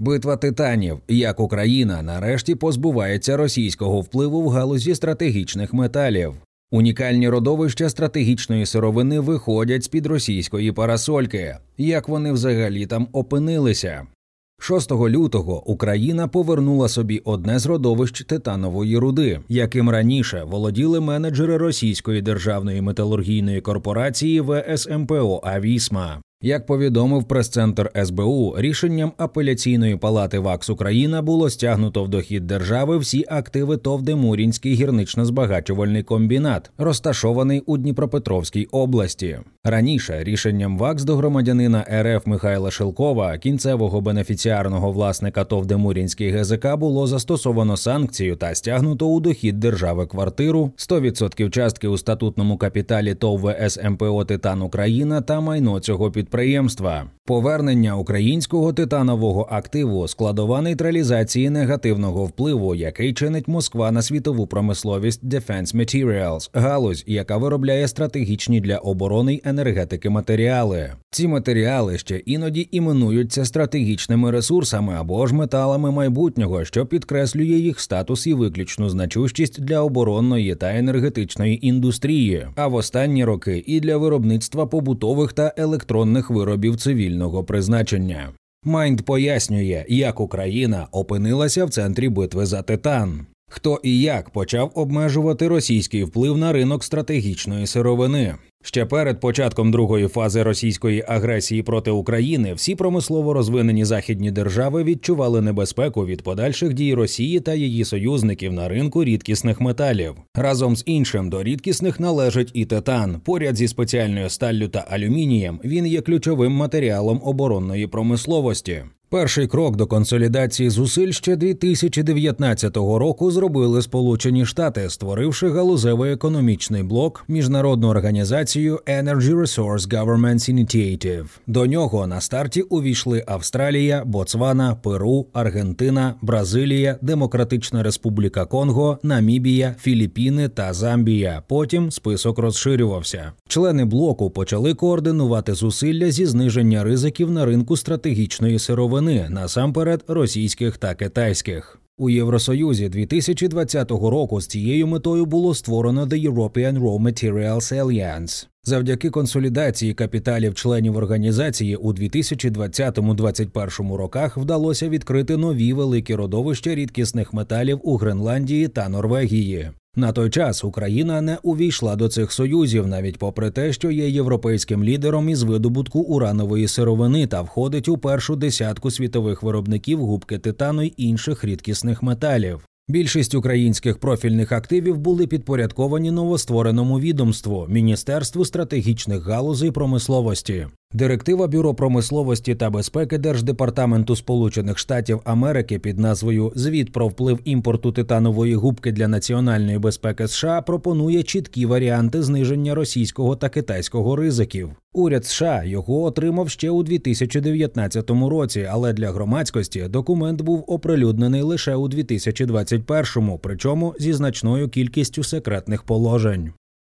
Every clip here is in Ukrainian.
Битва титанів, як Україна нарешті позбувається російського впливу в галузі стратегічних металів. Унікальні родовища стратегічної сировини виходять з під російської парасольки. Як вони взагалі там опинилися? 6 лютого Україна повернула собі одне з родовищ титанової руди, яким раніше володіли менеджери російської державної металургійної корпорації ВСМПО Авісма. Як повідомив прес-центр СБУ, рішенням апеляційної палати ВАКС Україна було стягнуто в дохід держави всі активи ТОВ Демурінський гірнично-збагачувальний комбінат, розташований у Дніпропетровській області. Раніше рішенням ВАКС до громадянина РФ Михайла Шилкова, кінцевого бенефіціарного власника ТОВ Демурінський ГЗК, було застосовано санкцію та стягнуто у дохід держави квартиру, 100% частки у статутному капіталі ТОВ ВСМПО Титан Україна та майно цього підприємства підприємства. Повернення українського титанового активу складова нейтралізації негативного впливу, який чинить Москва на світову промисловість Defense Materials, галузь, яка виробляє стратегічні для оборони й енергетики матеріали. Ці матеріали ще іноді іменуються стратегічними ресурсами або ж металами майбутнього, що підкреслює їх статус і виключну значущість для оборонної та енергетичної індустрії, а в останні роки і для виробництва побутових та електронних виробів цивільного призначення. Майнд пояснює, як Україна опинилася в центрі битви за титан. Хто і як почав обмежувати російський вплив на ринок стратегічної сировини? Ще перед початком другої фази російської агресії проти України всі промислово розвинені західні держави відчували небезпеку від подальших дій Росії та її союзників на ринку рідкісних металів. Разом з іншим до рідкісних належить і титан. Поряд зі спеціальною сталлю та алюмінієм він є ключовим матеріалом оборонної промисловості. Перший крок до консолідації зусиль ще 2019 року зробили Сполучені Штати, створивши галузевий економічний блок міжнародну організацію Energy Resource Governments Initiative. До нього на старті увійшли Австралія, Боцвана, Перу, Аргентина, Бразилія, Демократична Республіка Конго, Намібія, Філіппіни та Замбія. Потім список розширювався. Члени блоку почали координувати зусилля зі зниження ризиків на ринку стратегічної сировини сировини, насамперед російських та китайських. У Євросоюзі 2020 року з цією метою було створено The European Raw Materials Alliance. Завдяки консолідації капіталів членів організації у 2020-2021 роках вдалося відкрити нові великі родовища рідкісних металів у Гренландії та Норвегії. На той час Україна не увійшла до цих союзів, навіть попри те, що є європейським лідером із видобутку уранової сировини та входить у першу десятку світових виробників губки титану й інших рідкісних металів. Більшість українських профільних активів були підпорядковані новоствореному відомству Міністерству стратегічних галузей промисловості. Директива Бюро промисловості та безпеки Держдепартаменту Сполучених Штатів Америки під назвою Звіт про вплив імпорту титанової губки для національної безпеки США пропонує чіткі варіанти зниження російського та китайського ризиків. Уряд США його отримав ще у 2019 році, але для громадськості документ був оприлюднений лише у 2021, причому зі значною кількістю секретних положень.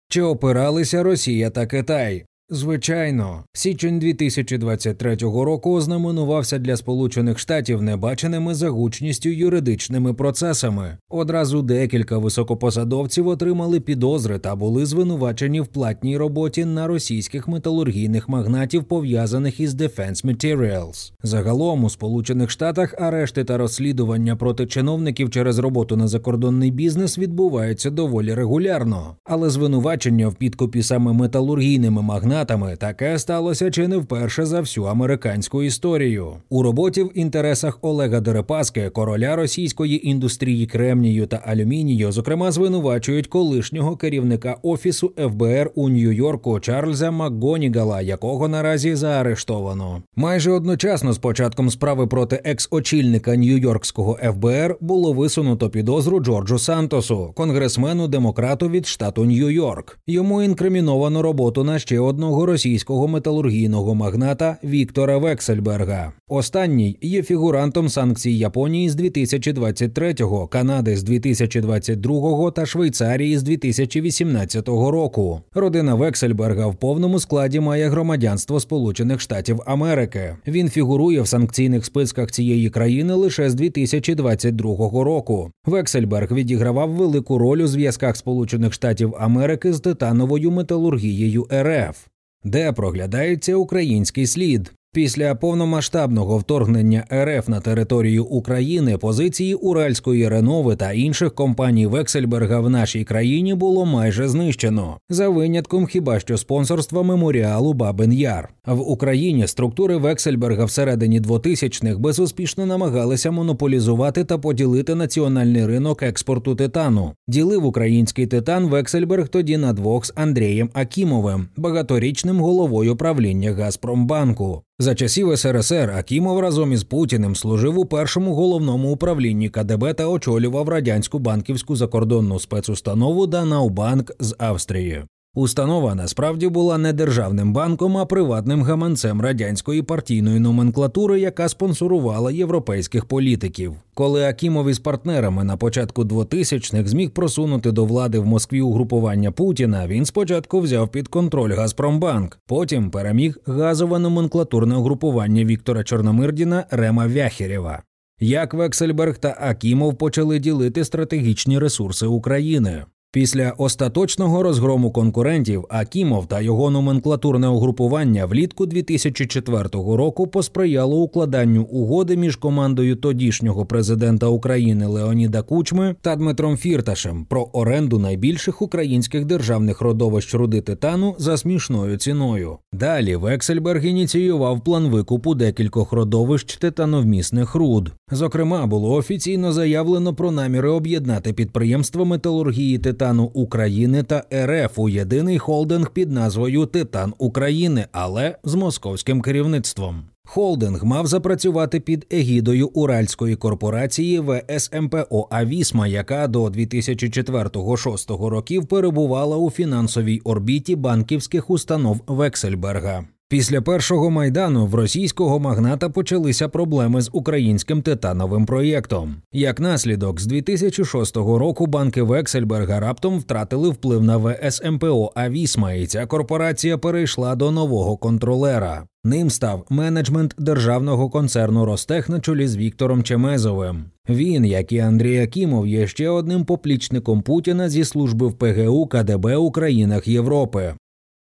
Чи опиралися Росія та Китай? Звичайно, січень 2023 року ознаменувався для Сполучених Штатів небаченими за гучністю юридичними процесами. Одразу декілька високопосадовців отримали підозри та були звинувачені в платній роботі на російських металургійних магнатів, пов'язаних із Defense Materials. Загалом у Сполучених Штатах арешти та розслідування проти чиновників через роботу на закордонний бізнес відбуваються доволі регулярно, але звинувачення в підкупі саме металургійними магнатами магнатами таке сталося чи не вперше за всю американську історію. У роботі в інтересах Олега Дерипаски, короля російської індустрії кремнію та алюмінію, зокрема, звинувачують колишнього керівника офісу ФБР у Нью-Йорку Чарльза МакГонігала, якого наразі заарештовано. Майже одночасно з початком справи проти екс-очільника Нью-Йоркського ФБР було висунуто підозру Джорджу Сантосу, конгресмену демократу від штату Нью-Йорк. Йому інкриміновано роботу на ще одну одного російського металургійного магната Віктора Вексельберга. Останній є фігурантом санкцій Японії з 2023-го, Канади з 2022-го та Швейцарії з 2018 року. Родина Вексельберга в повному складі має громадянство Сполучених Штатів Америки. Він фігурує в санкційних списках цієї країни лише з 2022 року. Вексельберг відігравав велику роль у зв'язках Сполучених Штатів Америки з титановою металургією РФ, де проглядається український слід. Після повномасштабного вторгнення РФ на територію України позиції Уральської Ренови та інших компаній Вексельберга в нашій країні було майже знищено за винятком хіба що спонсорства меморіалу Бабин Яр. В Україні структури Вексельберга всередині 2000-х безуспішно намагалися монополізувати та поділити національний ринок експорту титану. Ділив український титан Вексельберг тоді на двох з Андрієм Акімовим, багаторічним головою правління Газпромбанку. За часів СРСР Акімов разом із Путіним служив у першому головному управлінні КДБ та очолював радянську банківську закордонну спецустанову Данаубанк з Австрії. Установа насправді була не державним банком, а приватним гаманцем радянської партійної номенклатури, яка спонсорувала європейських політиків. Коли Акімов із партнерами на початку 2000-х зміг просунути до влади в Москві угрупування Путіна, він спочатку взяв під контроль Газпромбанк, потім переміг газове номенклатурне угрупування Віктора Чорномирдіна Рема Вяхерєва. Як Вексельберг та Акімов почали ділити стратегічні ресурси України. Після остаточного розгрому конкурентів Акімов та його номенклатурне угрупування влітку 2004 року посприяло укладанню угоди між командою тодішнього президента України Леоніда Кучми та Дмитром Фірташем про оренду найбільших українських державних родовищ руди титану за смішною ціною. Далі Вексельберг ініціював план викупу декількох родовищ титановмісних руд. Зокрема, було офіційно заявлено про наміри об'єднати підприємства металургії титану України та РФ у єдиний холдинг під назвою Титан України, але з московським керівництвом. Холдинг мав запрацювати під егідою уральської корпорації ВСМПО Авісма, яка до 2004-2006 років перебувала у фінансовій орбіті банківських установ Вексельберга. Після першого майдану в російського магната почалися проблеми з українським титановим проєктом. Як наслідок, з 2006 року банки Вексельберга раптом втратили вплив на ВСМПО Авісма, і ця корпорація перейшла до нового контролера. Ним став менеджмент державного концерну Ростех на чолі з Віктором Чемезовим. Він, як і Андрій Акімов, є ще одним поплічником Путіна зі служби в ПГУ КДБ у країнах Європи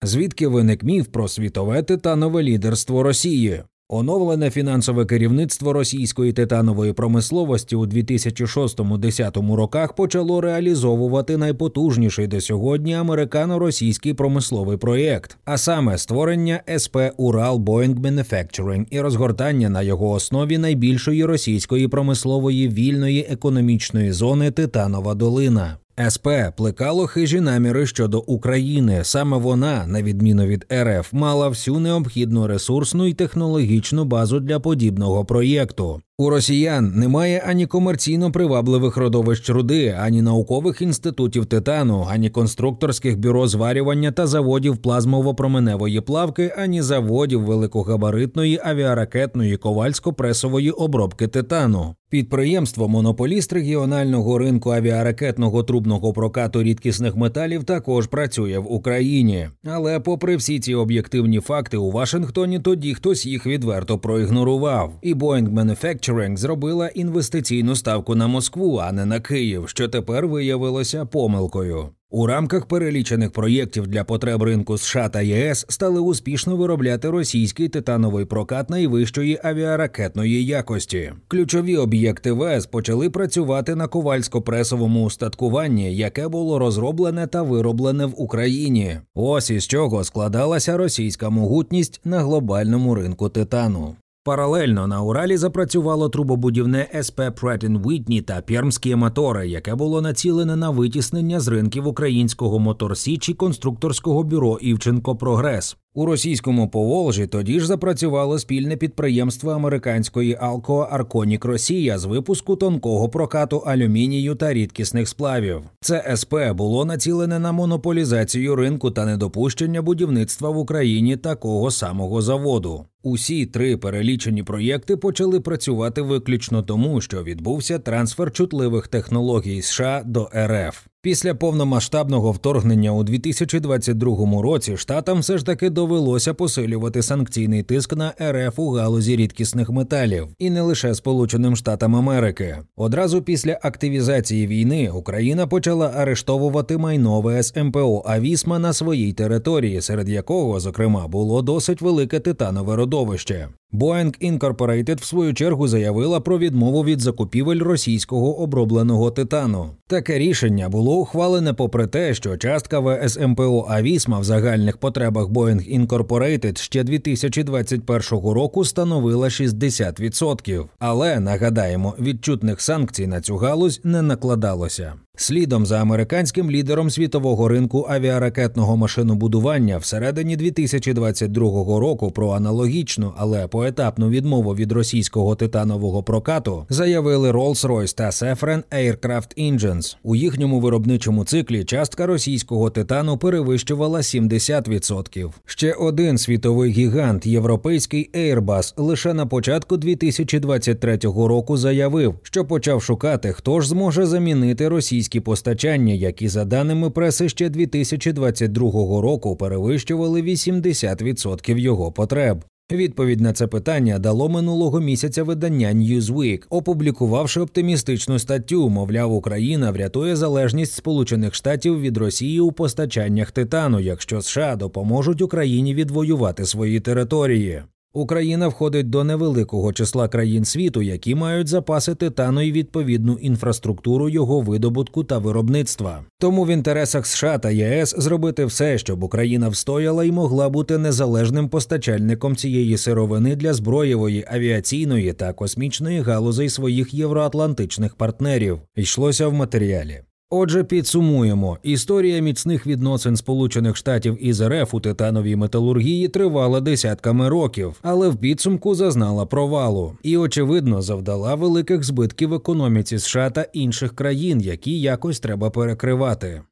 звідки виник міф про світове титанове лідерство Росії. Оновлене фінансове керівництво російської титанової промисловості у 2006-2010 роках почало реалізовувати найпотужніший до сьогодні американо-російський промисловий проєкт, а саме створення СП Урал Boeing Manufacturing і розгортання на його основі найбільшої російської промислової вільної економічної зони Титанова Долина. СП плекало хижі наміри щодо України. Саме вона, на відміну від РФ, мала всю необхідну ресурсну і технологічну базу для подібного проєкту. У росіян немає ані комерційно привабливих родовищ руди, ані наукових інститутів титану, ані конструкторських бюро зварювання та заводів плазмово-променевої плавки, ані заводів великогабаритної авіаракетної ковальсько-пресової обробки титану. Підприємство монополіст регіонального ринку авіаракетного трубного прокату рідкісних металів також працює в Україні. Але, попри всі ці об'єктивні факти, у Вашингтоні тоді хтось їх відверто проігнорував. І Boeing Manufacturing зробила інвестиційну ставку на Москву, а не на Київ, що тепер виявилося помилкою. У рамках перелічених проєктів для потреб ринку США та ЄС стали успішно виробляти російський титановий прокат найвищої авіаракетної якості. Ключові об'єкти ВС почали працювати на ковальсько-пресовому устаткуванні, яке було розроблене та вироблене в Україні. Ось із чого складалася російська могутність на глобальному ринку титану. Паралельно на Уралі запрацювало трубобудівне СП Pratt Whitney та Пермські мотори, яке було націлене на витіснення з ринків українського моторсічі конструкторського бюро Івченко Прогрес. У російському Поволжі тоді ж запрацювало спільне підприємство американської Алко Арконік Росія з випуску тонкого прокату алюмінію та рідкісних сплавів. Це СП було націлене на монополізацію ринку та недопущення будівництва в Україні такого самого заводу. Усі три перелічені проєкти почали працювати виключно тому, що відбувся трансфер чутливих технологій США до РФ. Після повномасштабного вторгнення у 2022 році штатам все ж таки довелося посилювати санкційний тиск на РФ у галузі рідкісних металів, і не лише Сполученим Штатам Америки. Одразу після активізації війни Україна почала арештовувати майно ВСМПО Авісма на своїй території, серед якого, зокрема, було досить велике титанове родовище. Boeing Incorporated в свою чергу заявила про відмову від закупівель російського обробленого титану. Таке рішення було ухвалене попри те, що частка ВСМПО Авісма в загальних потребах Boeing Incorporated ще 2021 року становила 60%. Але нагадаємо, відчутних санкцій на цю галузь не накладалося. Слідом за американським лідером світового ринку авіаракетного машинобудування всередині 2022 року про аналогічну, але поетапну відмову від російського титанового прокату заявили Rolls-Royce та Safran Aircraft Engines. У їхньому виробничому циклі частка російського титану перевищувала 70%. Ще один світовий гігант, європейський Airbus, лише на початку 2023 року заявив, що почав шукати, хто ж зможе замінити російські російські постачання, які за даними преси ще 2022 року перевищували 80% його потреб. Відповідь на це питання дало минулого місяця видання Newsweek, опублікувавши оптимістичну статтю, мовляв, Україна врятує залежність Сполучених Штатів від Росії у постачаннях титану, якщо США допоможуть Україні відвоювати свої території. Україна входить до невеликого числа країн світу, які мають запаси титану і відповідну інфраструктуру його видобутку та виробництва. Тому в інтересах США та ЄС зробити все, щоб Україна встояла і могла бути незалежним постачальником цієї сировини для зброєвої, авіаційної та космічної галузей своїх євроатлантичних партнерів. Йшлося в матеріалі. Отже, підсумуємо, історія міцних відносин Сполучених Штатів із РФ у титановій металургії тривала десятками років, але в підсумку зазнала провалу і, очевидно, завдала великих збитків економіці США та інших країн, які якось треба перекривати.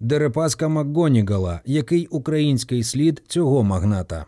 Дерипаска МакГонігала, який український слід цього магната.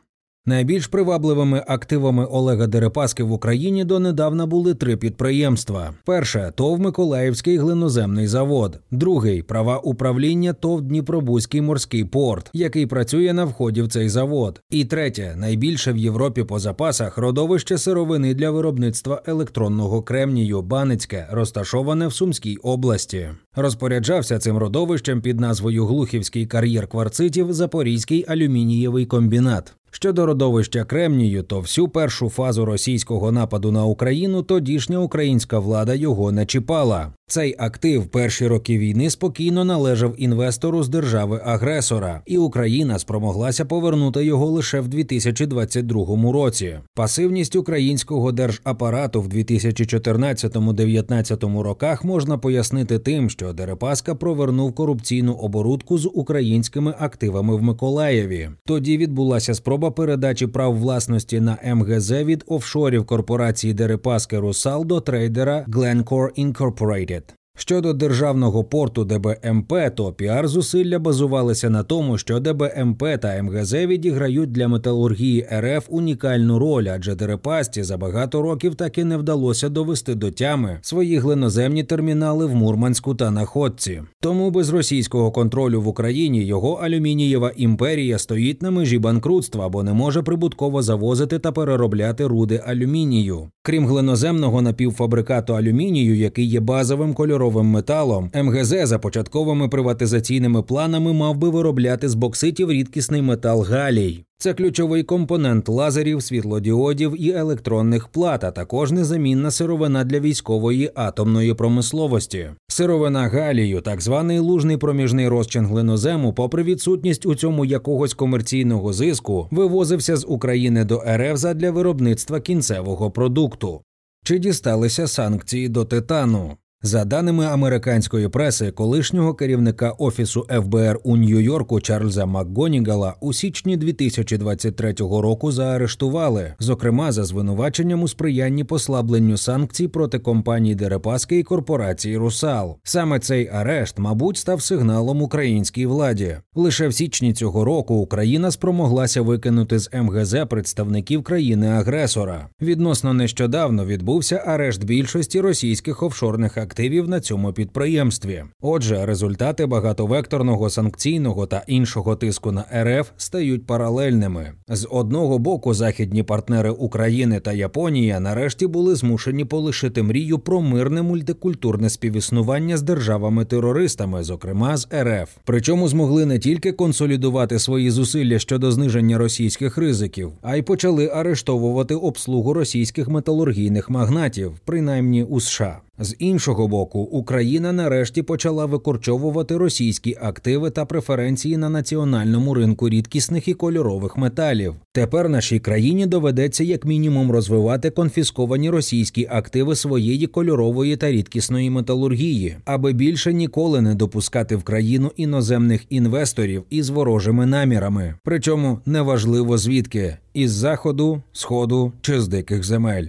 Найбільш привабливими активами Олега Дерипаски в Україні донедавна були три підприємства: перше ТОВ Миколаївський глиноземний завод, другий права управління ТОВ Дніпробузький морський порт, який працює на вході в цей завод. І третє найбільше в Європі по запасах родовище сировини для виробництва електронного кремнію Баницьке, розташоване в Сумській області. Розпоряджався цим родовищем під назвою Глухівський кар'єр кварцитів Запорізький алюмінієвий комбінат. Щодо родовища Кремнію, то всю першу фазу російського нападу на Україну тодішня українська влада його не чіпала. Цей актив перші роки війни спокійно належав інвестору з держави-агресора, і Україна спромоглася повернути його лише в 2022 році. Пасивність українського держапарату в 2014-2019 роках можна пояснити тим, що Дерипаска провернув корупційну оборудку з українськими активами в Миколаєві. Тоді відбулася спроба передачі прав власності на МГЗ від офшорів корпорації Дерипаски Русал до трейдера Glencore Incorporated. Щодо державного порту ДБМП, то піар зусилля базувалися на тому, що ДБМП та МГЗ відіграють для металургії РФ унікальну роль, адже Дерипасті за багато років так і не вдалося довести до тями свої глиноземні термінали в Мурманську та Находці. Тому без російського контролю в Україні його алюмінієва імперія стоїть на межі банкрутства, бо не може прибутково завозити та переробляти руди алюмінію. Крім глиноземного напівфабрикату алюмінію, який є базовим кольоровим кольоровим металом, МГЗ за початковими приватизаційними планами мав би виробляти з бокситів рідкісний метал галій. Це ключовий компонент лазерів, світлодіодів і електронних плат, а також незамінна сировина для військової атомної промисловості. Сировина галію, так званий лужний проміжний розчин глинозему, попри відсутність у цьому якогось комерційного зиску, вивозився з України до РФ задля виробництва кінцевого продукту. Чи дісталися санкції до титану? За даними американської преси, колишнього керівника офісу ФБР у Нью-Йорку Чарльза МакГонігала у січні 2023 року заарештували, зокрема за звинуваченням у сприянні послабленню санкцій проти компаній Дерипаски і корпорації Русал. Саме цей арешт, мабуть, став сигналом українській владі. Лише в січні цього року Україна спромоглася викинути з МГЗ представників країни-агресора. Відносно нещодавно відбувся арешт більшості російських офшорних активів на цьому підприємстві. Отже, результати багатовекторного санкційного та іншого тиску на РФ стають паралельними. З одного боку, західні партнери України та Японія нарешті були змушені полишити мрію про мирне мультикультурне співіснування з державами-терористами, зокрема з РФ. Причому змогли не тільки консолідувати свої зусилля щодо зниження російських ризиків, а й почали арештовувати обслугу російських металургійних магнатів, принаймні у США. З іншого боку, Україна нарешті почала викорчовувати російські активи та преференції на національному ринку рідкісних і кольорових металів. Тепер нашій країні доведеться як мінімум розвивати конфісковані російські активи своєї кольорової та рідкісної металургії, аби більше ніколи не допускати в країну іноземних інвесторів із ворожими намірами. Причому неважливо звідки із заходу, сходу чи з диких земель.